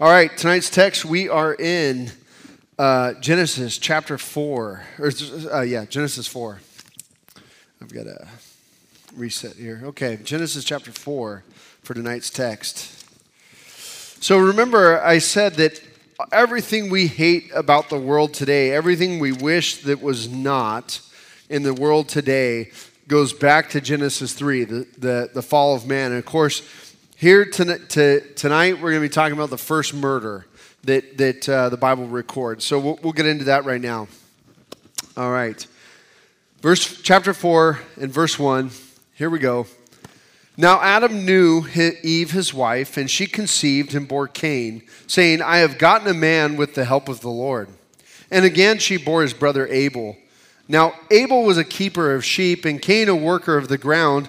All right, tonight's text, we are in uh, Genesis chapter 4. Or, uh, yeah, Genesis 4. I've got to reset here. Okay, Genesis chapter 4 for tonight's text. So remember, I said that everything we hate about the world today, everything we wish that was not in the world today, goes back to Genesis 3, the, the, the fall of man. And of course, here to, to, tonight, we're going to be talking about the first murder that, that uh, the Bible records. So we'll, we'll get into that right now. All right. Verse, chapter 4 and verse 1. Here we go. Now Adam knew Eve, his wife, and she conceived and bore Cain, saying, I have gotten a man with the help of the Lord. And again she bore his brother Abel. Now Abel was a keeper of sheep, and Cain a worker of the ground.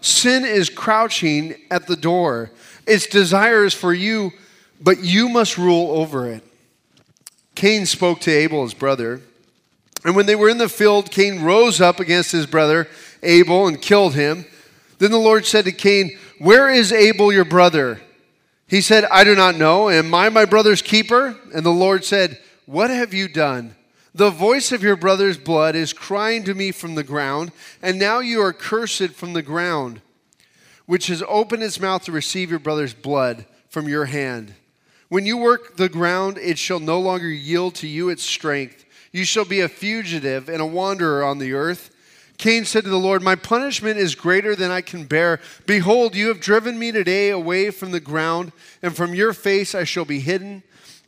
sin is crouching at the door. Its desire is for you, but you must rule over it. Cain spoke to Abel, his brother. And when they were in the field, Cain rose up against his brother Abel and killed him. Then the Lord said to Cain, Where is Abel, your brother? He said, I do not know. Am I my brother's keeper? And the Lord said, What have you done? The voice of your brother's blood is crying to me from the ground, and now you are cursed from the ground, which has opened its mouth to receive your brother's blood from your hand. When you work the ground, it shall no longer yield to you its strength. You shall be a fugitive and a wanderer on the earth. Cain said to the Lord, My punishment is greater than I can bear. Behold, you have driven me today away from the ground, and from your face I shall be hidden.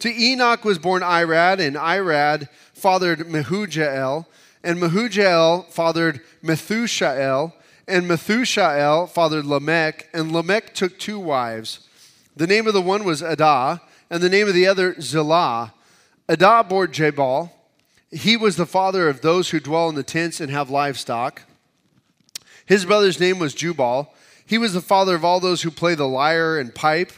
To Enoch was born Irad, and Irad fathered Mehujael, and Mehujael fathered Methushael, and Methushael fathered Lamech, and Lamech took two wives. The name of the one was Adah, and the name of the other Zillah. Adah bore Jabal. He was the father of those who dwell in the tents and have livestock. His brother's name was Jubal. He was the father of all those who play the lyre and pipe.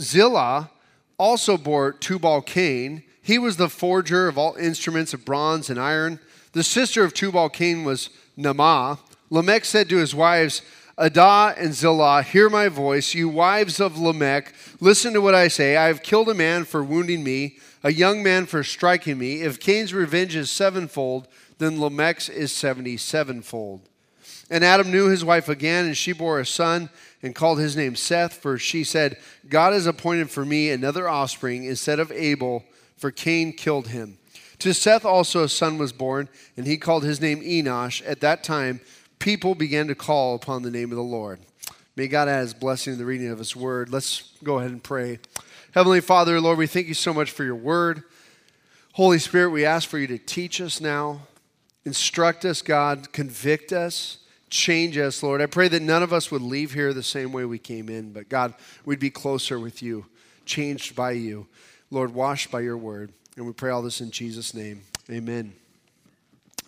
Zillah also bore Tubal Cain. He was the forger of all instruments of bronze and iron. The sister of Tubal Cain was Naamah. Lamech said to his wives, Adah and Zillah, hear my voice, you wives of Lamech. Listen to what I say. I have killed a man for wounding me, a young man for striking me. If Cain's revenge is sevenfold, then Lamech's is seventy sevenfold. And Adam knew his wife again, and she bore a son and called his name Seth, for she said, God has appointed for me another offspring instead of Abel, for Cain killed him. To Seth also a son was born, and he called his name Enosh. At that time, people began to call upon the name of the Lord. May God add his blessing to the reading of his word. Let's go ahead and pray. Heavenly Father, Lord, we thank you so much for your word. Holy Spirit, we ask for you to teach us now, instruct us, God, convict us change us, Lord. I pray that none of us would leave here the same way we came in, but God, we'd be closer with you, changed by you. Lord, washed by your word. And we pray all this in Jesus' name. Amen.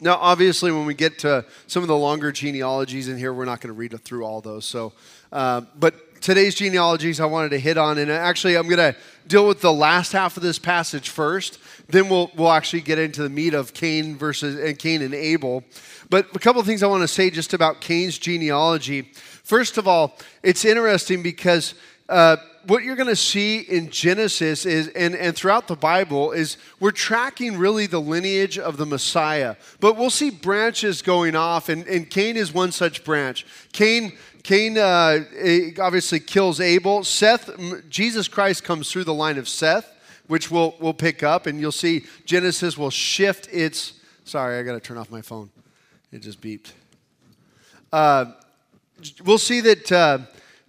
Now, obviously, when we get to some of the longer genealogies in here, we're not going to read through all those. So, uh, but today's genealogies I wanted to hit on, and actually, I'm going to deal with the last half of this passage first. Then we'll we'll actually get into the meat of Cain versus and Cain and Abel. But a couple of things I want to say just about Cain's genealogy. First of all, it's interesting because uh, what you're going to see in Genesis is, and, and throughout the Bible, is we're tracking really the lineage of the Messiah. But we'll see branches going off, and, and Cain is one such branch. Cain, Cain uh, obviously kills Abel. Seth, Jesus Christ comes through the line of Seth, which we'll, we'll pick up, and you'll see Genesis will shift its. Sorry, I got to turn off my phone. It just beeped. Uh, we'll see that, uh,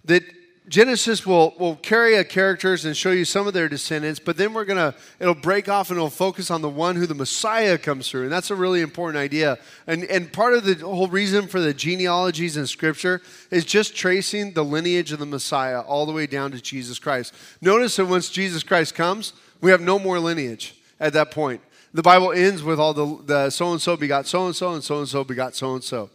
that Genesis will, will carry a characters and show you some of their descendants, but then we're going to, it'll break off and it'll focus on the one who the Messiah comes through. And that's a really important idea. And, and part of the whole reason for the genealogies in Scripture is just tracing the lineage of the Messiah all the way down to Jesus Christ. Notice that once Jesus Christ comes, we have no more lineage at that point. The Bible ends with all the the so and so begot so and so, and so and so begot so and so.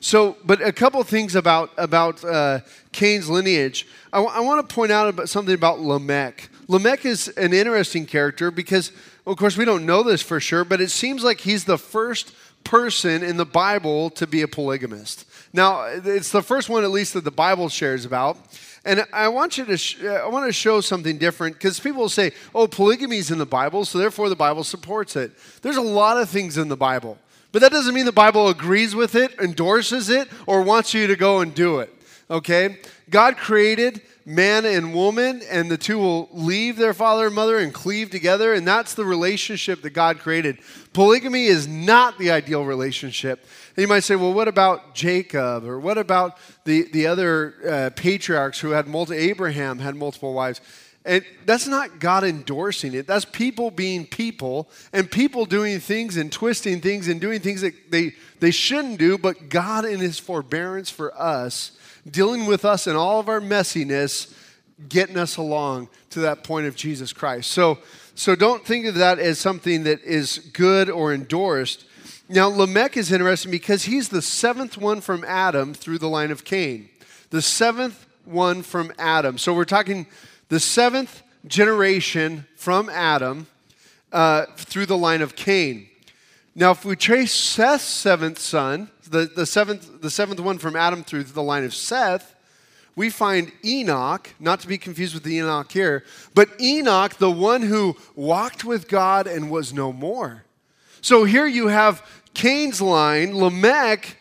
So, but a couple things about about uh, Cain's lineage. I, w- I want to point out about something about Lamech. Lamech is an interesting character because, of course, we don't know this for sure, but it seems like he's the first person in the Bible to be a polygamist. Now, it's the first one, at least, that the Bible shares about. And I want you to, sh- uh, I want to show something different because people will say, "Oh, polygamy is in the Bible, so therefore the Bible supports it." There's a lot of things in the Bible but that doesn't mean the Bible agrees with it, endorses it, or wants you to go and do it. Okay? God created man and woman, and the two will leave their father and mother and cleave together, and that's the relationship that God created. Polygamy is not the ideal relationship. And you might say, well, what about Jacob? Or what about the, the other uh, patriarchs who had multiple, Abraham had multiple wives? And that's not God endorsing it. That's people being people and people doing things and twisting things and doing things that they, they shouldn't do, but God, in His forbearance for us, dealing with us in all of our messiness, getting us along to that point of Jesus Christ. So, so don't think of that as something that is good or endorsed. Now, Lamech is interesting because he's the seventh one from Adam through the line of Cain. The seventh one from Adam. So we're talking the seventh generation from Adam uh, through the line of Cain. Now, if we trace Seth's seventh son, the, the, seventh, the seventh one from Adam through the line of Seth, we find Enoch, not to be confused with the Enoch here, but Enoch, the one who walked with God and was no more. So here you have Cain's line, Lamech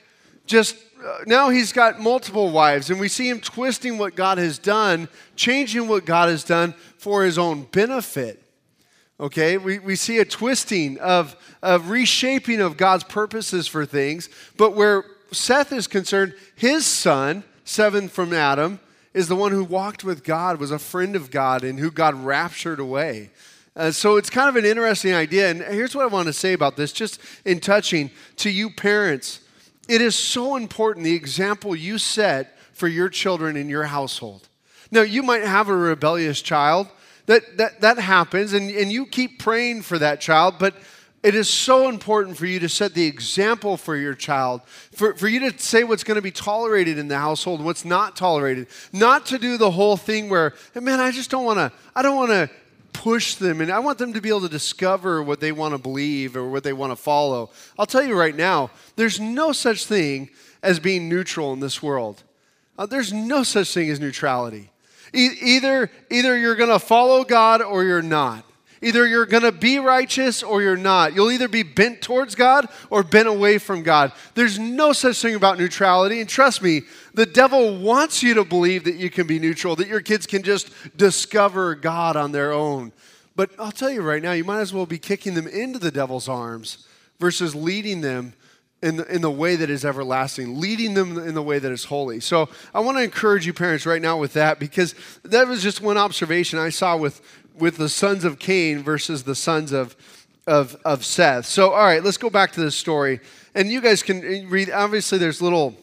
just uh, now he's got multiple wives, and we see him twisting what God has done, changing what God has done for his own benefit. Okay, we, we see a twisting of, of reshaping of God's purposes for things, but where Seth is concerned, his son, seven from Adam, is the one who walked with God, was a friend of God, and who God raptured away. Uh, so it's kind of an interesting idea. And here's what I want to say about this, just in touching to you parents. It is so important the example you set for your children in your household. Now, you might have a rebellious child. That, that, that happens, and, and you keep praying for that child, but it is so important for you to set the example for your child, for, for you to say what's going to be tolerated in the household, what's not tolerated. Not to do the whole thing where, man, I just don't want to, I don't want to push them and I want them to be able to discover what they want to believe or what they want to follow. I'll tell you right now, there's no such thing as being neutral in this world. Uh, there's no such thing as neutrality. E- either, either you're going to follow God or you're not. Either you're going to be righteous or you're not. You'll either be bent towards God or bent away from God. There's no such thing about neutrality. And trust me, the devil wants you to believe that you can be neutral, that your kids can just discover God on their own. But I'll tell you right now, you might as well be kicking them into the devil's arms versus leading them in the, in the way that is everlasting, leading them in the way that is holy. So I want to encourage you, parents, right now with that because that was just one observation I saw with, with the sons of Cain versus the sons of, of, of Seth. So, all right, let's go back to this story. And you guys can read, obviously, there's little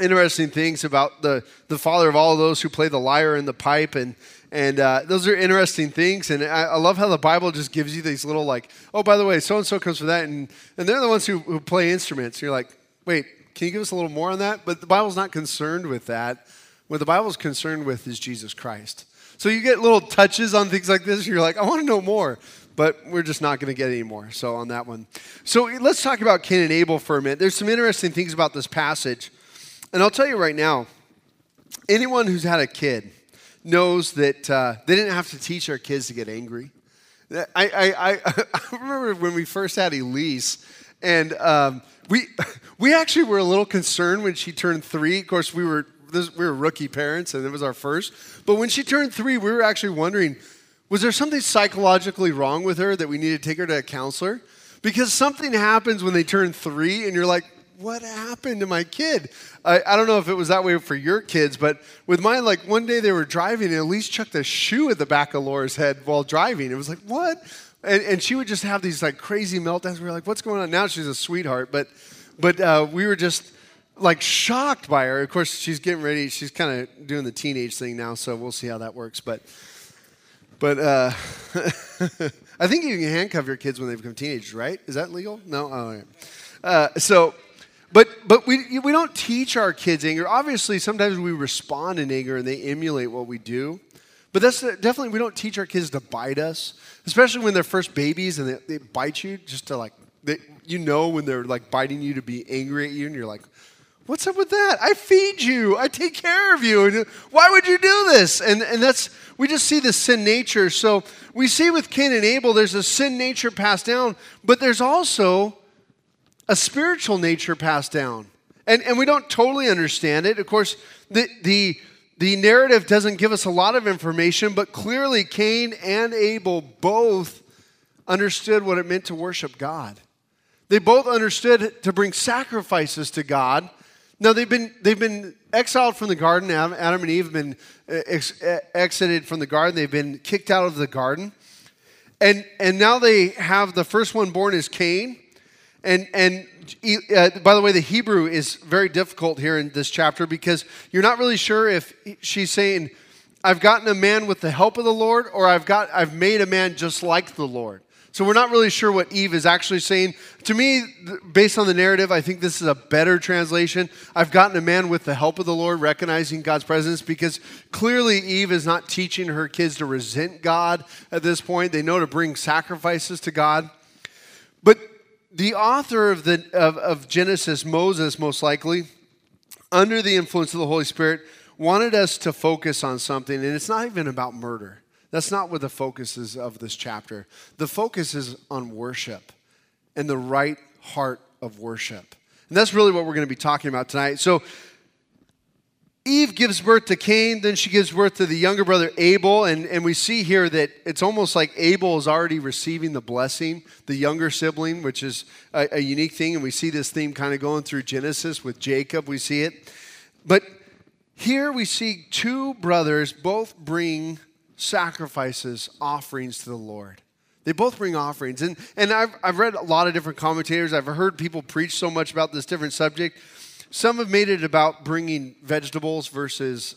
interesting things about the, the father of all those who play the lyre and the pipe. And, and uh, those are interesting things. And I, I, love how the Bible just gives you these little, like, oh, by the way, so and so comes for that. And, and they're the ones who, who play instruments. You're like, wait, can you give us a little more on that? But the Bible's not concerned with that. What the Bible's concerned with is Jesus Christ. So you get little touches on things like this. You're like, I want to know more, but we're just not going to get any more. So on that one. So let's talk about Cain and Abel for a minute. There's some interesting things about this passage. And I'll tell you right now anyone who's had a kid knows that uh, they didn't have to teach our kids to get angry. I, I, I, I remember when we first had Elise, and um, we, we actually were a little concerned when she turned three. Of course, we were, this, we were rookie parents, and it was our first. But when she turned three, we were actually wondering was there something psychologically wrong with her that we needed to take her to a counselor? Because something happens when they turn three, and you're like, what happened to my kid? I, I, don't know if it was that way for your kids, but with mine, like one day they were driving and Elise chucked a shoe at the back of Laura's head while driving. It was like, what? And, and she would just have these like crazy meltdowns. We were like, what's going on? Now she's a sweetheart, but, but uh, we were just like shocked by her. Of course, she's getting ready. She's kind of doing the teenage thing now, so we'll see how that works. But, but uh, I think you can handcuff your kids when they become teenagers, right? Is that legal? No. Oh, uh, so but, but we, we don't teach our kids anger. Obviously, sometimes we respond in anger and they emulate what we do. But that's definitely, we don't teach our kids to bite us, especially when they're first babies and they, they bite you just to like, they, you know, when they're like biting you to be angry at you and you're like, what's up with that? I feed you, I take care of you. Why would you do this? And, and that's, we just see the sin nature. So we see with Cain and Abel, there's a sin nature passed down, but there's also a spiritual nature passed down. And, and we don't totally understand it. Of course, the, the, the narrative doesn't give us a lot of information, but clearly Cain and Abel both understood what it meant to worship God. They both understood to bring sacrifices to God. Now, they've been, they've been exiled from the garden. Adam and Eve have been uh, ex- uh, exited from the garden. They've been kicked out of the garden. And, and now they have the first one born is Cain. And, and uh, by the way, the Hebrew is very difficult here in this chapter because you're not really sure if she's saying, I've gotten a man with the help of the Lord, or I've, got, I've made a man just like the Lord. So we're not really sure what Eve is actually saying. To me, based on the narrative, I think this is a better translation. I've gotten a man with the help of the Lord, recognizing God's presence, because clearly Eve is not teaching her kids to resent God at this point. They know to bring sacrifices to God. But the author of, the, of, of Genesis, Moses, most likely, under the influence of the Holy Spirit, wanted us to focus on something, and it's not even about murder. That's not what the focus is of this chapter. The focus is on worship and the right heart of worship. And that's really what we're going to be talking about tonight. So, Eve gives birth to Cain, then she gives birth to the younger brother Abel, and, and we see here that it's almost like Abel is already receiving the blessing, the younger sibling, which is a, a unique thing, and we see this theme kind of going through Genesis with Jacob, we see it. But here we see two brothers both bring sacrifices, offerings to the Lord. They both bring offerings. And, and I've, I've read a lot of different commentators. I've heard people preach so much about this different subject. Some have made it about bringing vegetables versus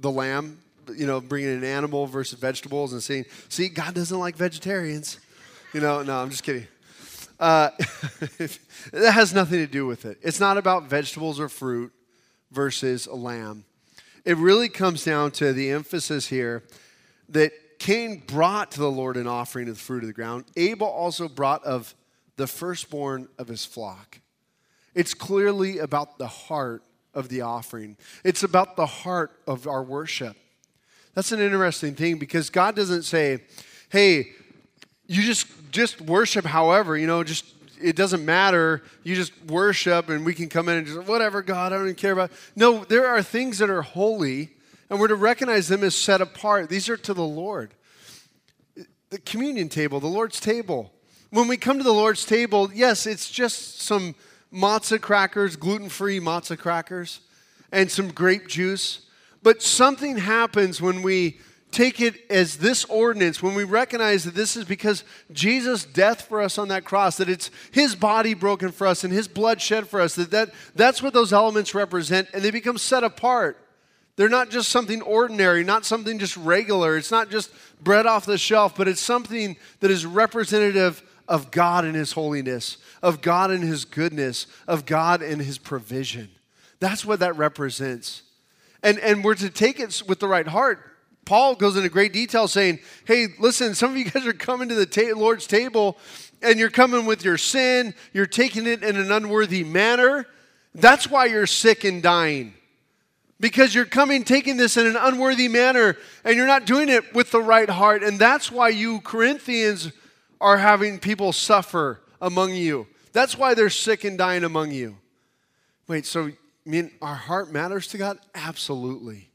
the lamb, you know, bringing an animal versus vegetables and saying, see, God doesn't like vegetarians. You know, no, I'm just kidding. Uh, that has nothing to do with it. It's not about vegetables or fruit versus a lamb. It really comes down to the emphasis here that Cain brought to the Lord an offering of the fruit of the ground. Abel also brought of the firstborn of his flock. It's clearly about the heart of the offering, it's about the heart of our worship. That's an interesting thing because God doesn't say, hey, you just just worship however, you know, just it doesn't matter. You just worship and we can come in and just whatever, God, I don't even care about. No, there are things that are holy and we're to recognize them as set apart. These are to the Lord. The communion table, the Lord's table. When we come to the Lord's table, yes, it's just some matzah crackers, gluten free matzah crackers, and some grape juice. But something happens when we take it as this ordinance, when we recognize that this is because Jesus' death for us on that cross, that it's his body broken for us and his blood shed for us, that, that that's what those elements represent, and they become set apart. They're not just something ordinary, not something just regular. It's not just bread off the shelf, but it's something that is representative of God and His holiness, of God and His goodness, of God and His provision. That's what that represents. And, and we're to take it with the right heart. Paul goes into great detail saying, hey, listen, some of you guys are coming to the ta- Lord's table and you're coming with your sin, you're taking it in an unworthy manner. That's why you're sick and dying. because you're coming taking this in an unworthy manner and you're not doing it with the right heart. And that's why you Corinthians are having people suffer among you. That's why they're sick and dying among you. Wait, so I mean our heart matters to God? Absolutely.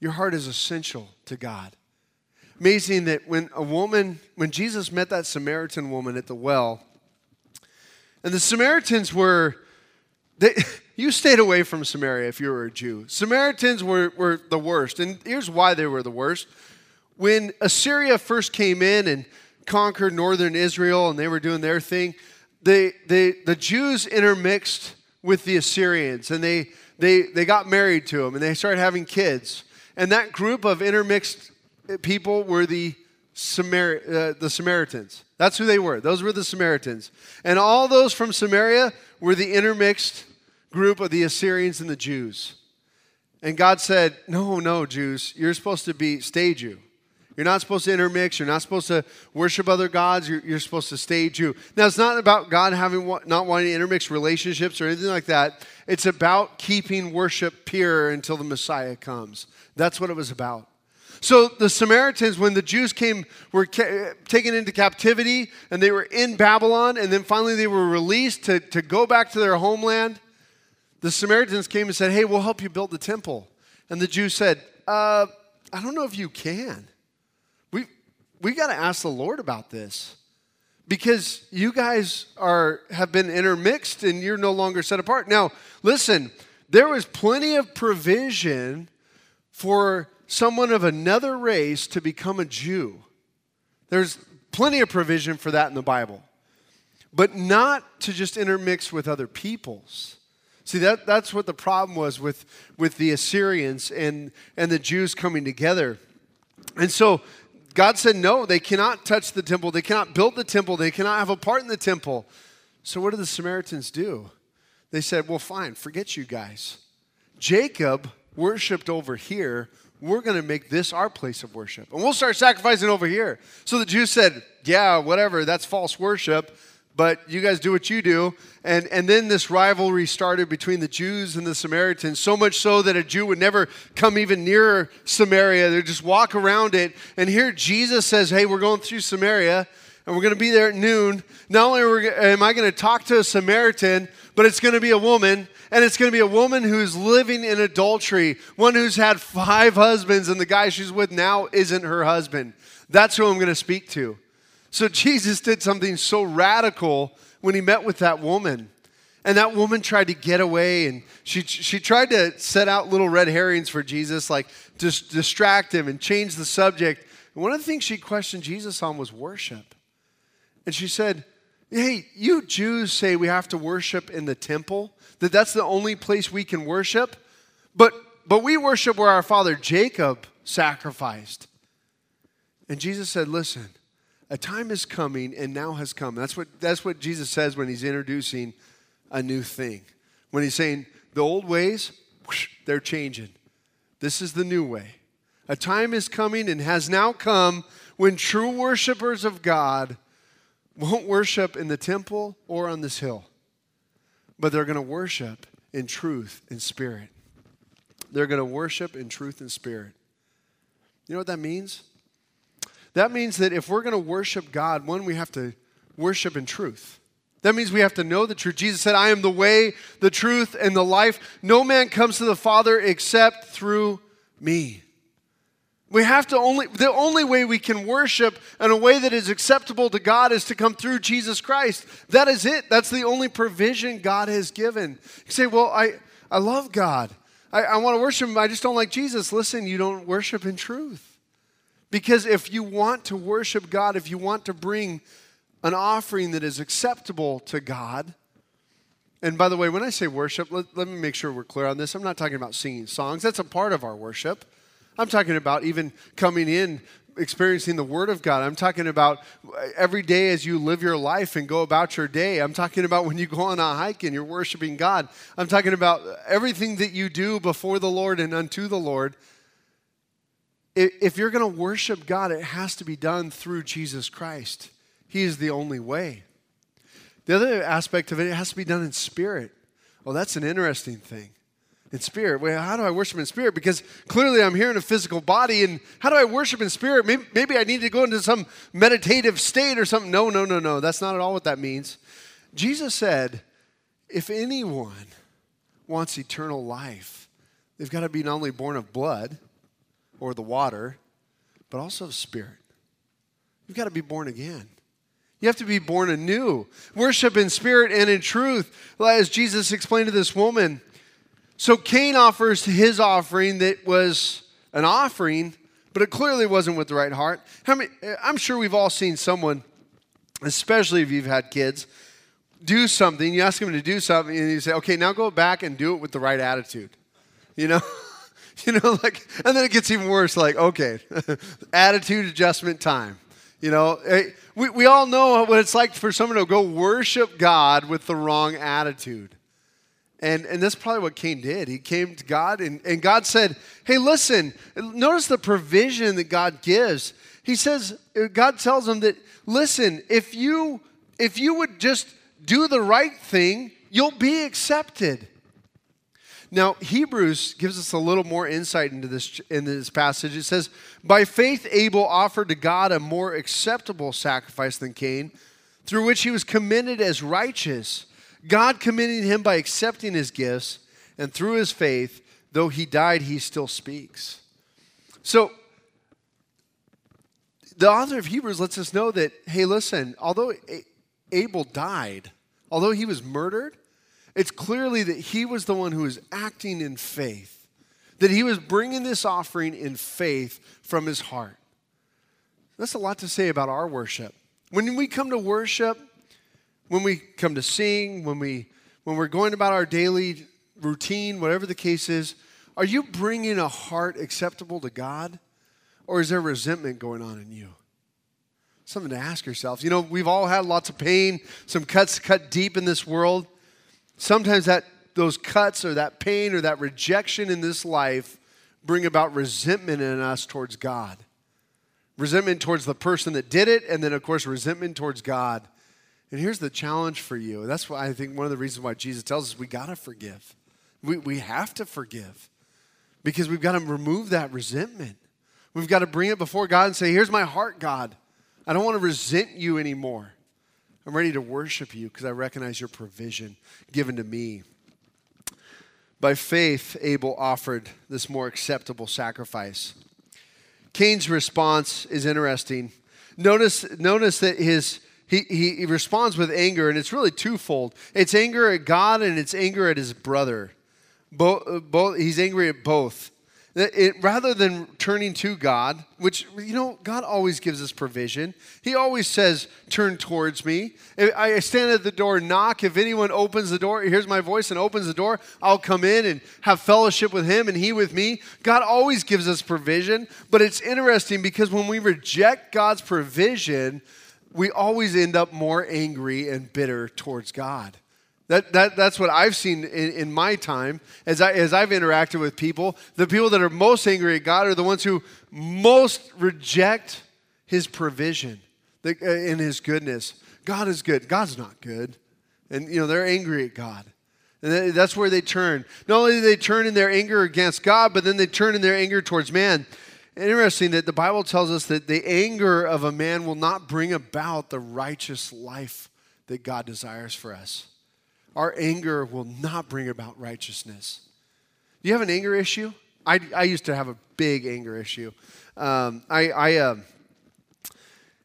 Your heart is essential to God. Amazing that when a woman, when Jesus met that Samaritan woman at the well, and the Samaritans were, they, you stayed away from Samaria if you were a Jew. Samaritans were, were the worst. And here's why they were the worst. When Assyria first came in and conquered northern Israel and they were doing their thing, they, they, the Jews intermixed with the Assyrians and they, they, they got married to them and they started having kids. And that group of intermixed people were the, Samar- uh, the Samaritans. That's who they were. Those were the Samaritans. And all those from Samaria were the intermixed group of the Assyrians and the Jews. And God said, No, no, Jews, you're supposed to be, stay Jew. You're not supposed to intermix. You're not supposed to worship other gods. You're, you're supposed to stay Jew. Now, it's not about God having not wanting to intermix relationships or anything like that. It's about keeping worship pure until the Messiah comes. That's what it was about. So the Samaritans, when the Jews came, were ca- taken into captivity and they were in Babylon, and then finally they were released to, to go back to their homeland, the Samaritans came and said, Hey, we'll help you build the temple. And the Jews said, uh, I don't know if you can. We, got to ask the Lord about this because you guys are, have been intermixed and you're no longer set apart. Now, listen, there was plenty of provision for someone of another race to become a Jew. There's plenty of provision for that in the Bible, but not to just intermix with other peoples. See, that, that's what the problem was with, with the Assyrians and, and the Jews coming together. And so God said, no, they cannot touch the temple. They cannot build the temple. They cannot have a part in the temple. So what did the Samaritans do? They said, well, fine, forget you guys. Jacob worshiped over here. We're going to make this our place of worship. And we'll start sacrificing over here. So the Jews said, yeah, whatever, that's false worship but you guys do what you do. And, and then this rivalry started between the Jews and the Samaritans, so much so that a Jew would never come even near Samaria. They'd just walk around it. And here Jesus says, Hey, we're going through Samaria, and we're going to be there at noon. Not only am I going to talk to a Samaritan, but it's going to be a woman, and it's going to be a woman who's living in adultery, one who's had five husbands, and the guy she's with now isn't her husband. That's who I'm going to speak to. So Jesus did something so radical when he met with that woman. And that woman tried to get away and she, she tried to set out little red herrings for Jesus, like just distract him and change the subject. And one of the things she questioned Jesus on was worship. And she said, Hey, you Jews say we have to worship in the temple, that that's the only place we can worship. But, but we worship where our father Jacob sacrificed. And Jesus said, Listen, a time is coming and now has come. That's what, that's what Jesus says when he's introducing a new thing. When he's saying, the old ways, whoosh, they're changing. This is the new way. A time is coming and has now come when true worshipers of God won't worship in the temple or on this hill, but they're going to worship in truth and spirit. They're going to worship in truth and spirit. You know what that means? That means that if we're going to worship God, one, we have to worship in truth. That means we have to know the truth. Jesus said, I am the way, the truth, and the life. No man comes to the Father except through me. We have to only, the only way we can worship in a way that is acceptable to God is to come through Jesus Christ. That is it. That's the only provision God has given. You say, Well, I, I love God. I, I want to worship Him. I just don't like Jesus. Listen, you don't worship in truth. Because if you want to worship God, if you want to bring an offering that is acceptable to God, and by the way, when I say worship, let, let me make sure we're clear on this. I'm not talking about singing songs, that's a part of our worship. I'm talking about even coming in, experiencing the Word of God. I'm talking about every day as you live your life and go about your day. I'm talking about when you go on a hike and you're worshiping God. I'm talking about everything that you do before the Lord and unto the Lord if you're going to worship God, it has to be done through Jesus Christ. He is the only way. The other aspect of it, it has to be done in spirit. Well, that's an interesting thing. in spirit. Well, how do I worship in spirit? Because clearly I'm here in a physical body, and how do I worship in spirit? Maybe, maybe I need to go into some meditative state or something. No, no, no, no. That's not at all what that means. Jesus said, if anyone wants eternal life, they've got to be not only born of blood or the water, but also of spirit. You've got to be born again. You have to be born anew. Worship in spirit and in truth. As Jesus explained to this woman, so Cain offers his offering that was an offering, but it clearly wasn't with the right heart. How many, I'm sure we've all seen someone, especially if you've had kids, do something. You ask them to do something, and you say, "Okay, now go back and do it with the right attitude." You know, you know, like, and then it gets even worse. Like, okay, attitude adjustment time. You know, eh, we, we all know what it's like for someone to go worship God with the wrong attitude. And, and that's probably what Cain did. He came to God, and, and God said, Hey, listen, notice the provision that God gives. He says, eh, God tells him that, listen, if you if you would just do the right thing, you'll be accepted. Now, Hebrews gives us a little more insight into this in this passage. It says, By faith Abel offered to God a more acceptable sacrifice than Cain, through which he was commended as righteous. God commended him by accepting his gifts, and through his faith, though he died, he still speaks. So, the author of Hebrews lets us know that, hey, listen, although Abel died, although he was murdered, it's clearly that he was the one who was acting in faith, that he was bringing this offering in faith from his heart. That's a lot to say about our worship. When we come to worship, when we come to sing, when, we, when we're going about our daily routine, whatever the case is, are you bringing a heart acceptable to God? Or is there resentment going on in you? Something to ask yourself. You know, we've all had lots of pain, some cuts cut deep in this world. Sometimes that those cuts or that pain or that rejection in this life bring about resentment in us towards God. Resentment towards the person that did it, and then, of course, resentment towards God. And here's the challenge for you. That's why I think one of the reasons why Jesus tells us we got to forgive. We, we have to forgive because we've got to remove that resentment. We've got to bring it before God and say, Here's my heart, God. I don't want to resent you anymore. I'm ready to worship you because I recognize your provision given to me. By faith, Abel offered this more acceptable sacrifice. Cain's response is interesting. Notice, notice that his he, he, responds with anger, and it's really twofold. It's anger at God and it's anger at his brother. Both, uh, both, he's angry at both. It, rather than turning to God, which, you know, God always gives us provision. He always says, Turn towards me. I stand at the door, knock. If anyone opens the door, hears my voice and opens the door, I'll come in and have fellowship with him and he with me. God always gives us provision. But it's interesting because when we reject God's provision, we always end up more angry and bitter towards God. That, that, that's what I've seen in, in my time as, I, as I've interacted with people. The people that are most angry at God are the ones who most reject His provision uh, in His goodness. God is good. God's not good. And, you know, they're angry at God. And that's where they turn. Not only do they turn in their anger against God, but then they turn in their anger towards man. Interesting that the Bible tells us that the anger of a man will not bring about the righteous life that God desires for us. Our anger will not bring about righteousness. Do you have an anger issue? I, I used to have a big anger issue. Um, I, I uh,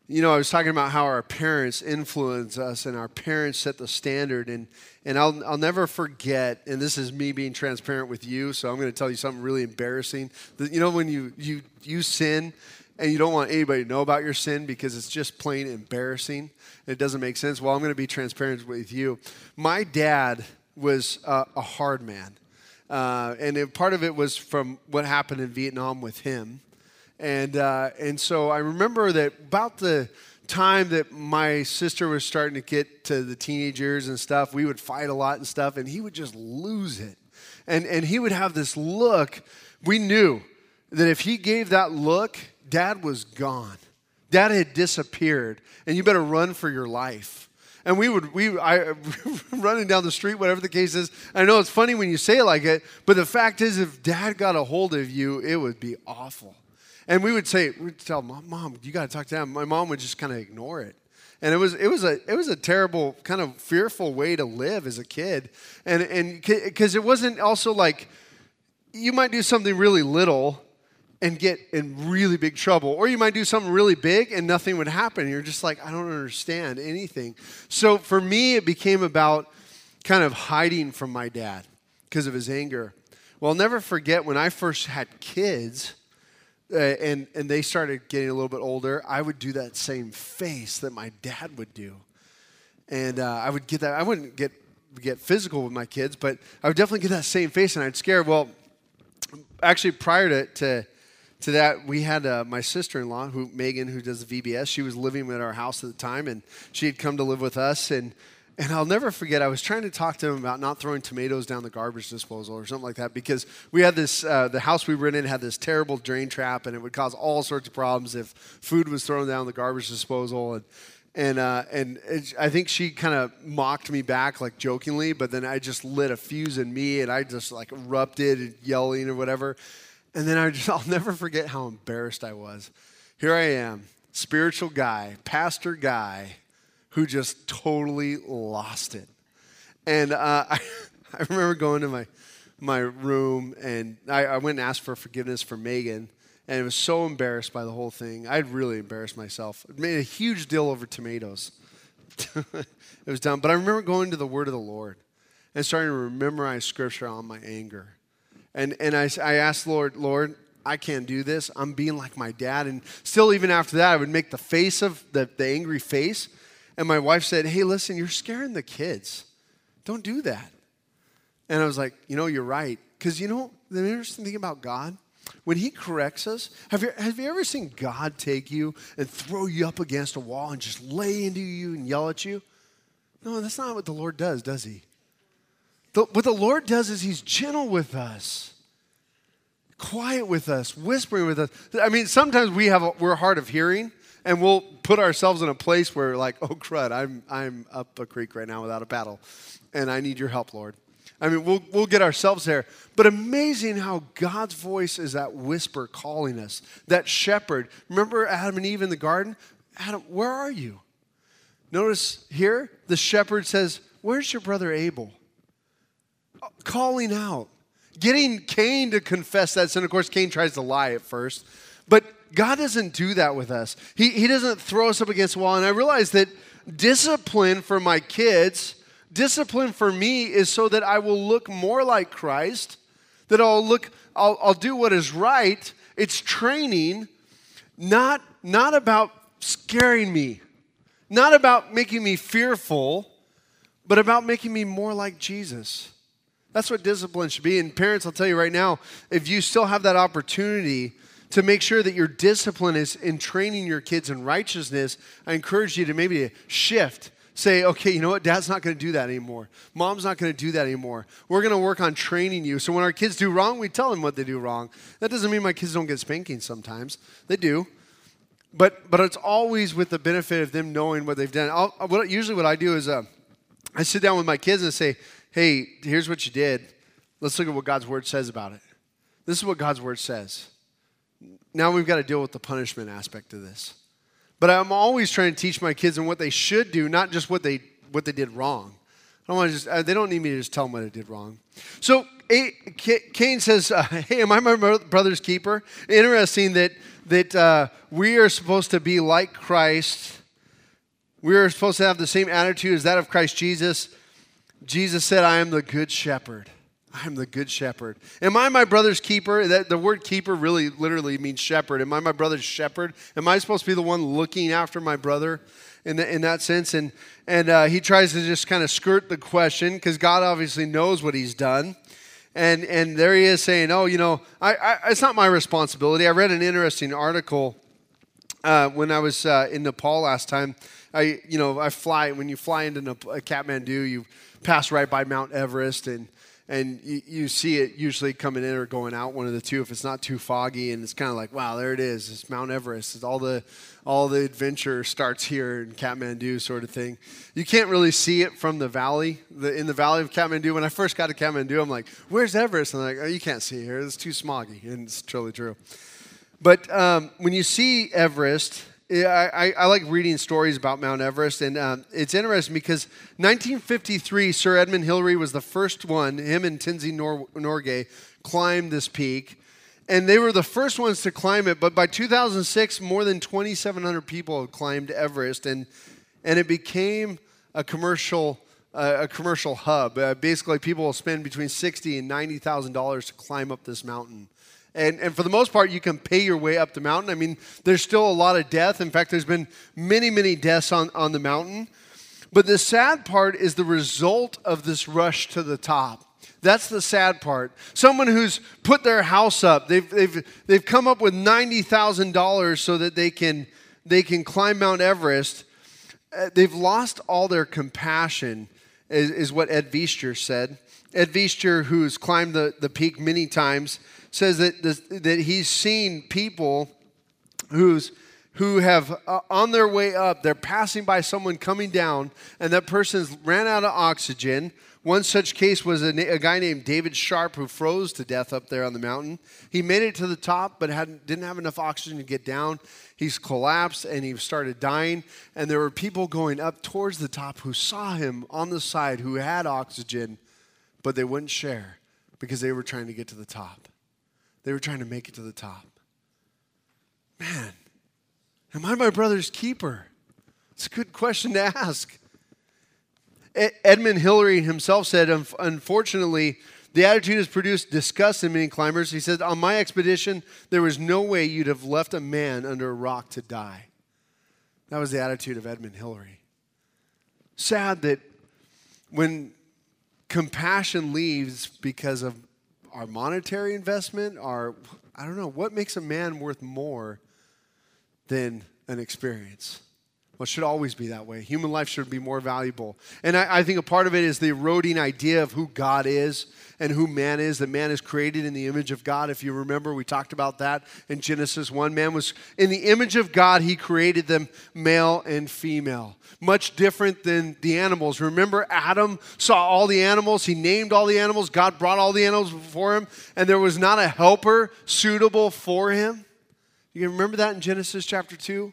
you know, I was talking about how our parents influence us and our parents set the standard. And, and I'll, I'll never forget, and this is me being transparent with you, so I'm going to tell you something really embarrassing. You know, when you, you, you sin and you don't want anybody to know about your sin because it's just plain embarrassing, it doesn't make sense. Well, I'm going to be transparent with you. My dad was uh, a hard man. Uh, and it, part of it was from what happened in Vietnam with him. And, uh, and so I remember that about the time that my sister was starting to get to the teenagers and stuff, we would fight a lot and stuff, and he would just lose it. And, and he would have this look. We knew that if he gave that look, dad was gone. Dad had disappeared, and you better run for your life. And we would, we, I, running down the street, whatever the case is. I know it's funny when you say it like it, but the fact is, if dad got a hold of you, it would be awful. And we would say, we'd tell mom, mom, you got to talk to them. My mom would just kind of ignore it. And it was, it was a, it was a terrible, kind of fearful way to live as a kid. And, and, because it wasn't also like, you might do something really little and get in really big trouble. Or you might do something really big and nothing would happen. You're just like, I don't understand anything. So for me, it became about kind of hiding from my dad because of his anger. Well, I'll never forget when I first had kids. Uh, and, and they started getting a little bit older, I would do that same face that my dad would do. And uh, I would get that, I wouldn't get, get physical with my kids, but I would definitely get that same face and I'd scare. Well, actually, prior to, to to that, we had uh, my sister in law, who Megan, who does the VBS. She was living at our house at the time, and she had come to live with us. And and I'll never forget, I was trying to talk to him about not throwing tomatoes down the garbage disposal or something like that because we had this, uh, the house we were in had this terrible drain trap and it would cause all sorts of problems if food was thrown down the garbage disposal. And, and, uh, and it, I think she kind of mocked me back, like jokingly, but then I just lit a fuse in me and I just like erupted and yelling or whatever. And then I just, I'll never forget how embarrassed I was. Here I am, spiritual guy, pastor guy, who just totally lost it. And uh, I, I remember going to my, my room and I, I went and asked for forgiveness for Megan. And I was so embarrassed by the whole thing. I'd really embarrassed myself. I made a huge deal over tomatoes. it was dumb. But I remember going to the word of the Lord and starting to memorize scripture on my anger. And, and I, I asked Lord, Lord, I can't do this. I'm being like my dad. And still, even after that, I would make the face of the, the angry face. And my wife said, Hey, listen, you're scaring the kids. Don't do that. And I was like, You know, you're right. Because you know, the interesting thing about God, when He corrects us, have you, have you ever seen God take you and throw you up against a wall and just lay into you and yell at you? No, that's not what the Lord does, does He? The, what the Lord does is He's gentle with us, quiet with us, whispering with us. I mean, sometimes we have a, we're hard of hearing, and we'll put ourselves in a place where, like, oh crud, I'm I'm up a creek right now without a paddle, and I need your help, Lord. I mean, we'll, we'll get ourselves there. But amazing how God's voice is that whisper calling us, that shepherd. Remember Adam and Eve in the garden? Adam, where are you? Notice here, the shepherd says, Where's your brother Abel? Calling out, getting Cain to confess that sin. Of course, Cain tries to lie at first, but God doesn't do that with us. He, he doesn't throw us up against a wall. And I realize that discipline for my kids, discipline for me is so that I will look more like Christ, that I'll look, I'll, I'll do what is right. It's training, not, not about scaring me, not about making me fearful, but about making me more like Jesus. That's what discipline should be. And parents, I'll tell you right now, if you still have that opportunity to make sure that your discipline is in training your kids in righteousness, I encourage you to maybe shift. Say, okay, you know what? Dad's not going to do that anymore. Mom's not going to do that anymore. We're going to work on training you. So when our kids do wrong, we tell them what they do wrong. That doesn't mean my kids don't get spanking sometimes. They do. But, but it's always with the benefit of them knowing what they've done. I'll, what, usually, what I do is uh, I sit down with my kids and say, hey, here's what you did. Let's look at what God's word says about it. This is what God's word says. Now we've got to deal with the punishment aspect of this. But I'm always trying to teach my kids and what they should do, not just what they what they did wrong. I don't want to just, uh, they don't need me to just tell them what I did wrong. So Cain says, uh, "Hey, am I my brother's keeper?" Interesting that that uh, we are supposed to be like Christ. We are supposed to have the same attitude as that of Christ Jesus. Jesus said, I am the good shepherd. I am the good shepherd. Am I my brother's keeper? That, the word keeper really literally means shepherd. Am I my brother's shepherd? Am I supposed to be the one looking after my brother in, the, in that sense? And, and uh, he tries to just kind of skirt the question because God obviously knows what he's done. And, and there he is saying, Oh, you know, I, I, it's not my responsibility. I read an interesting article uh, when I was uh, in Nepal last time. I, you know, I fly, when you fly into Kathmandu, you pass right by Mount Everest, and and you, you, see it usually coming in or going out, one of the two. If it's not too foggy, and it's kind of like, wow, there it is. It's Mount Everest. It's all the all the adventure starts here in Kathmandu, sort of thing. You can't really see it from the valley. The, in the valley of Kathmandu, when I first got to Kathmandu, I'm like, where's Everest? And I'm like, oh, you can't see here. It's too smoggy, and it's totally true. But um, when you see Everest, I, I, like reading stories about Mount Everest, and um, it's interesting because 1953, Sir Edmund Hillary was the first one, him and Tenzing Nor- Norgay, climbed this peak. And they were the first ones to climb it, but by 2006, more than 2,700 people had climbed Everest, and, and it became a commercial, uh, a commercial hub. Uh, basically, people will spend between sixty and $90,000 to climb up this mountain. And, and for the most part, you can pay your way up the mountain. I mean, there's still a lot of death. In fact, there's been many, many deaths on, on the mountain. But the sad part is the result of this rush to the top. That's the sad part. Someone who's put their house up, they've, they've, they've come up with $90,000 so that they can, they can climb Mount Everest. Uh, they've lost all their compassion, is, is what Ed Viesturs said. Ed Viesturs, who's climbed the, the peak many times, says that, that he's seen people who's, who have uh, on their way up, they're passing by someone coming down, and that person's ran out of oxygen. One such case was a, a, guy named David Sharp who froze to death up there on the mountain. He made it to the top, but didn't have enough oxygen to get down. He's collapsed and he started dying. And there were people going up towards the top who saw him on the side who had oxygen, but they wouldn't share because they were trying to get to the top. They were trying to make it to the top. Man, am I my brother's keeper? It's a good question to ask. Edmund Hillary himself said, unfortunately, the attitude has produced disgust in many climbers. He said, On my expedition, there was no way you'd have left a man under a rock to die. That was the attitude of Edmund Hillary. Sad that when compassion leaves because of our monetary investment, our, I don't know, what makes a man worth more than an experience? Well, it should always be that way. Human life should be more valuable. And I, I, think a part of it is the eroding idea of who God is and who man is. That man is created in the image of God. If you remember, we talked about that in Genesis 1. Man was in the image of God, he created them male and female. Much different than the animals. Remember, Adam saw all the animals, he named all the animals, God brought all the animals before him, and there was not a helper suitable for him. You remember that in Genesis chapter 2?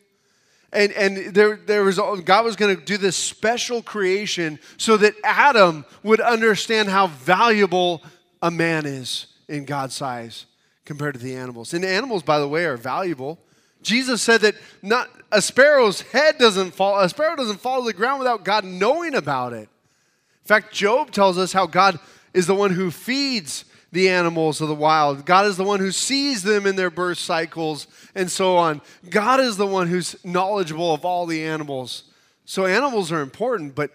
And, and there, there was, God was going to do this special creation so that Adam would understand how valuable a man is in God's eyes compared to the animals. And animals, by the way, are valuable. Jesus said that not a sparrow's head doesn't fall, a sparrow doesn't fall to the ground without God knowing about it. In fact, Job tells us how God is the one who feeds the animals of the wild. God is the one who sees them in their birth cycles and so on. God is the one who's knowledgeable of all the animals. So animals are important, but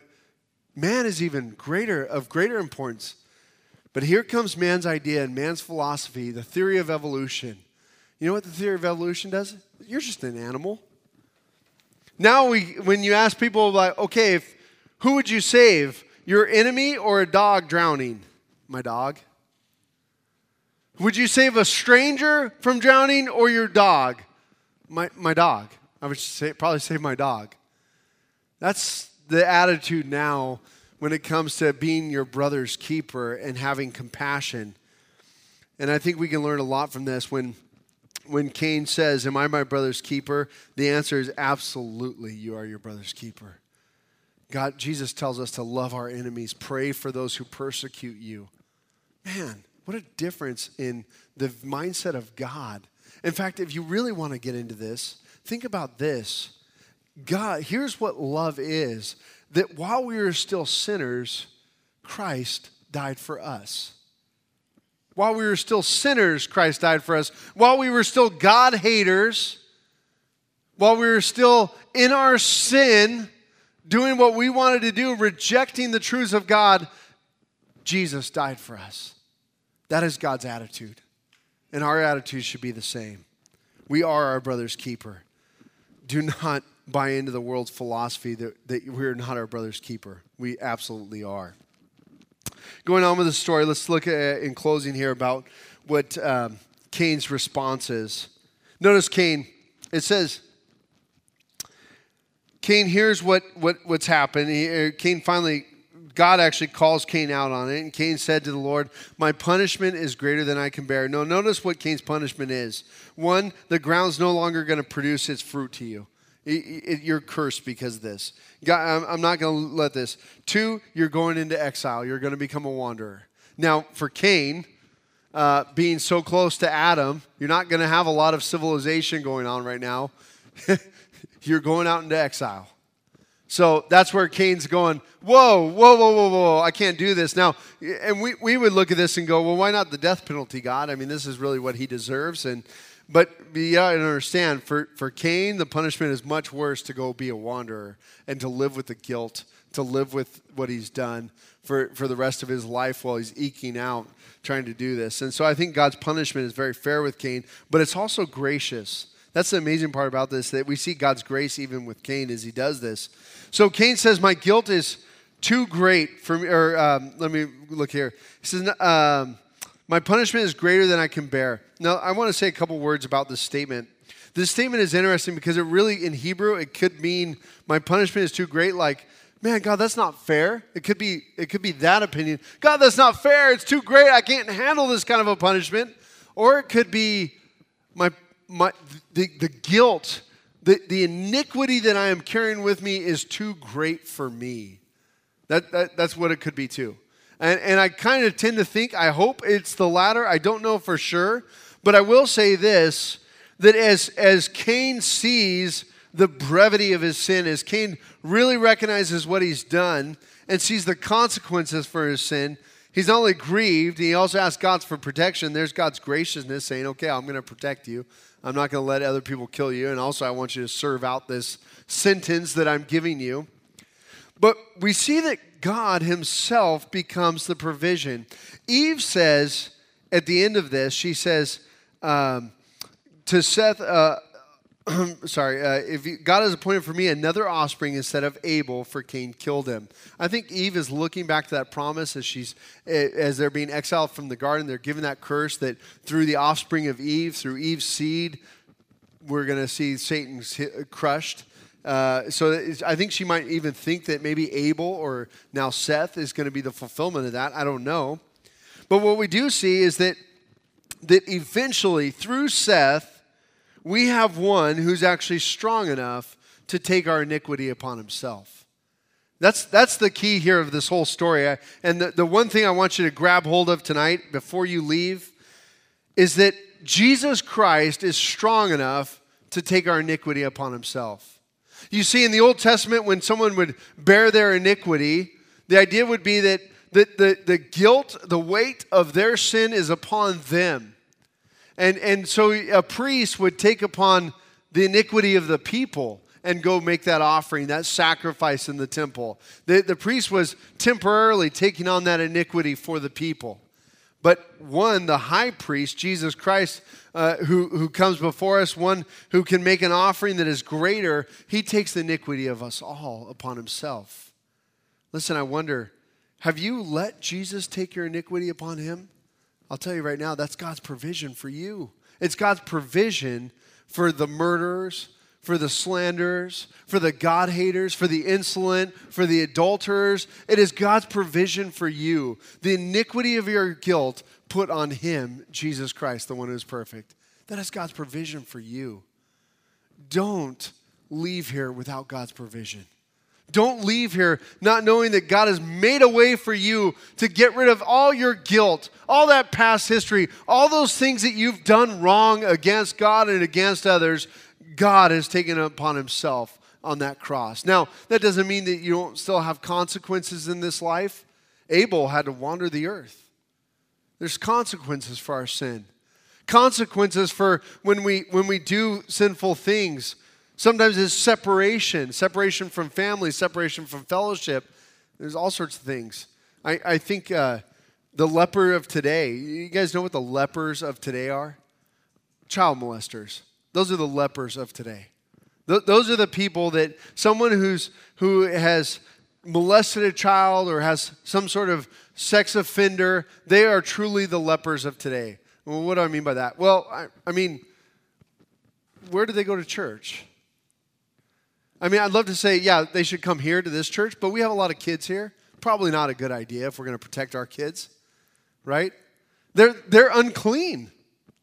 man is even greater of greater importance. But here comes man's idea and man's philosophy, the theory of evolution. You know what the theory of evolution does? You're just an animal. Now we when you ask people like, okay, if, who would you save? Your enemy or a dog drowning? My dog. Would you save a stranger from drowning or your dog? My, my dog. I would say, probably save my dog. That's the attitude now when it comes to being your brother's keeper and having compassion. And I think we can learn a lot from this when when Cain says, Am I my brother's keeper? The answer is absolutely, you are your brother's keeper. God, Jesus tells us to love our enemies, pray for those who persecute you. Man, what a difference in the mindset of God. In fact, if you really want to get into this, think about this. God, here's what love is that while we were still sinners, Christ died for us. While we were still sinners, Christ died for us. While we were still God haters, while we were still in our sin, doing what we wanted to do, rejecting the truths of God, Jesus died for us. That is God's attitude. And our attitude should be the same. We are our brother's keeper. Do not buy into the world's philosophy that, that we're not our brother's keeper. We absolutely are. going on with the story, let's look at in closing here about what um, Cain's response is. Notice Cain. It says, Cain hears what, what what's happened. He, uh, Cain finally, God actually calls Cain out on it, and Cain said to the Lord, "My punishment is greater than I can bear." No, notice what Cain's punishment is. One, the ground's no longer going to produce its fruit to you. It, it, you're cursed because of this. God, I'm, not going to let this. Two, you're going into exile. You're going to become a wanderer. Now, for Cain, uh, being so close to Adam, you're not going to have a lot of civilization going on right now. you're going out into exile. So that's where Cain's going, whoa, whoa, whoa, whoa, whoa, I can't do this. Now, and we, we would look at this and go, well, why not the death penalty, God? I mean, this is really what he deserves. And but you gotta understand, for, for Cain, the punishment is much worse to go be a wanderer and to live with the guilt, to live with what he's done for, for the rest of his life while he's eking out trying to do this. And so I think God's punishment is very fair with Cain, but it's also gracious. That's the amazing part about this that we see God's grace even with Cain as he does this. So Cain says, My guilt is too great for me. Or um, let me look here. He says, um, My punishment is greater than I can bear. Now, I want to say a couple words about this statement. This statement is interesting because it really, in Hebrew, it could mean my punishment is too great, like, man, God, that's not fair. It could be, it could be that opinion. God, that's not fair. It's too great. I can't handle this kind of a punishment. Or it could be my my, the, the guilt, the, the iniquity that I am carrying with me is too great for me. That, that, that's what it could be too. And, and I kind of tend to think, I hope it's the latter. I don't know for sure. But I will say this that as, as Cain sees the brevity of his sin, as Cain really recognizes what he's done and sees the consequences for his sin, he's not only grieved, he also asks God for protection. There's God's graciousness saying, okay, I'm going to protect you. I'm not going to let other people kill you. And also, I want you to serve out this sentence that I'm giving you. But we see that God Himself becomes the provision. Eve says at the end of this, she says um, to Seth, uh, sorry, uh, if you, God has appointed for me another offspring instead of Abel, for Cain killed him. I think Eve is looking back to that promise as she's as they're being exiled from the garden. They're given that curse that through the offspring of Eve, through Eve's seed, we're going to see Satan crushed. Uh, so I think she might even think that maybe Abel or now Seth is going to be the fulfillment of that. I don't know. But what we do see is that that eventually through Seth we have one who's actually strong enough to take our iniquity upon himself. That's, that's the key here of this whole story. I, and the, the one thing I want you to grab hold of tonight before you leave is that Jesus Christ is strong enough to take our iniquity upon himself. You see, in the Old Testament, when someone would bear their iniquity, the idea would be that the, the, the guilt, the weight of their sin is upon them. And, and so a priest would take upon the iniquity of the people and go make that offering, that sacrifice in the temple. The, the priest was temporarily taking on that iniquity for the people. But one, the high priest, Jesus Christ, uh, who, who comes before us, one who can make an offering that is greater, he takes the iniquity of us all upon himself. Listen, I wonder, have you let Jesus take your iniquity upon him? I'll tell you right now, that's God's provision for you. It's God's provision for the murderers, for the slanderers, for the God haters, for the insolent, for the adulterers. It is God's provision for you. The iniquity of your guilt put on Him, Jesus Christ, the one who is perfect. That is God's provision for you. Don't leave here without God's provision. Don't leave here not knowing that God has made a way for you to get rid of all your guilt, all that past history, all those things that you've done wrong against God and against others. God has taken upon Himself on that cross. Now, that doesn't mean that you don't still have consequences in this life. Abel had to wander the earth. There's consequences for our sin, consequences for when we, when we do sinful things. Sometimes it's separation, separation from family, separation from fellowship. There's all sorts of things. I, I think uh, the leper of today, you guys know what the lepers of today are? Child molesters. Those are the lepers of today. Th- those are the people that someone who's, who has molested a child or has some sort of sex offender, they are truly the lepers of today. Well, what do I mean by that? Well, I, I mean, where do they go to church? I mean, I'd love to say, yeah, they should come here to this church, but we have a lot of kids here. Probably not a good idea if we're going to protect our kids, right? They're, they're unclean.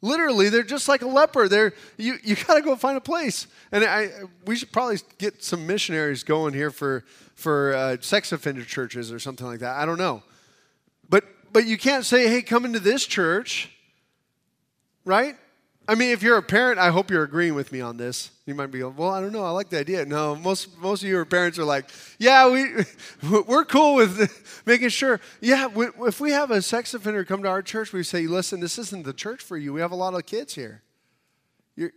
Literally, they're just like a leper. They're, you you got to go find a place. And I, we should probably get some missionaries going here for, for uh, sex offender churches or something like that. I don't know. But, but you can't say, hey, come into this church, right? I mean, if you're a parent, I hope you're agreeing with me on this. You might be, well, I don't know. I like the idea. No, most most of your parents are like, yeah, we we're cool with making sure. Yeah, we, if we have a sex offender come to our church, we say, listen, this isn't the church for you. We have a lot of kids here. You're,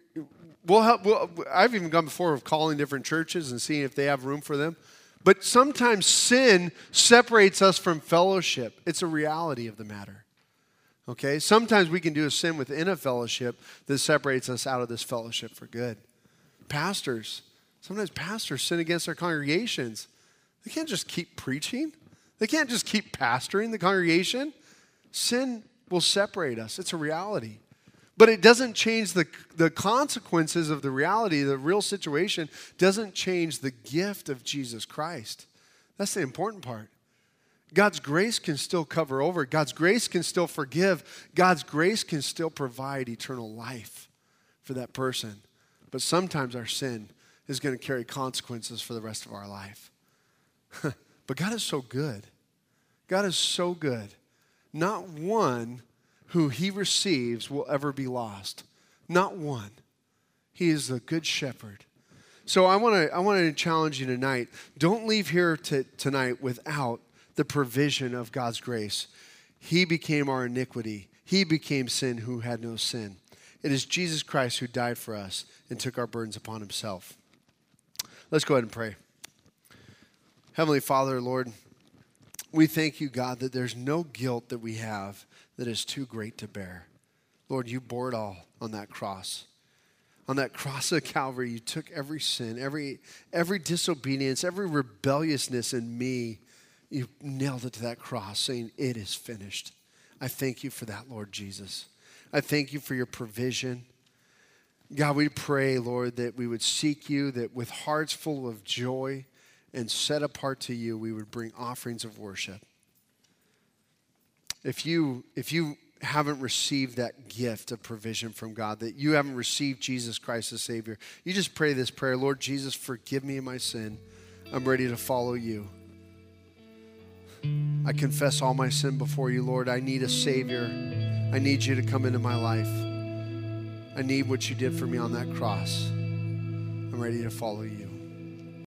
we'll help. We'll, I've even gone before of calling different churches and seeing if they have room for them. But sometimes sin separates us from fellowship. It's a reality of the matter. Okay? Sometimes we can do a sin within a fellowship that separates us out of this fellowship for good. Pastors, sometimes pastors sin against their congregations. They can't just keep preaching, they can't just keep pastoring the congregation. Sin will separate us, it's a reality. But it doesn't change the, the consequences of the reality, the real situation doesn't change the gift of Jesus Christ. That's the important part. God's grace can still cover over. God's grace can still forgive. God's grace can still provide eternal life for that person. But sometimes our sin is going to carry consequences for the rest of our life. but God is so good. God is so good. Not one who he receives will ever be lost. Not one. He is the good shepherd. So I want to I want to challenge you tonight. Don't leave here to, tonight without the provision of God's grace. He became our iniquity. He became sin who had no sin. It is Jesus Christ who died for us and took our burdens upon himself. Let's go ahead and pray. Heavenly Father, Lord, we thank you, God, that there's no guilt that we have that is too great to bear. Lord, you bore it all on that cross. On that cross of Calvary, you took every sin, every, every disobedience, every rebelliousness in me you nailed it to that cross, saying, It is finished. I thank you for that, Lord Jesus. I thank you for your provision. God, we pray, Lord, that we would seek you, that with hearts full of joy and set apart to you, we would bring offerings of worship. If you, if you haven't received that gift of provision from God, that you haven't received Jesus Christ as Savior, you just pray this prayer Lord Jesus, forgive me my sin. I'm ready to follow you. I confess all my sin before you, Lord. I need a Savior. I need you to come into my life. I need what you did for me on that cross. I'm ready to follow you.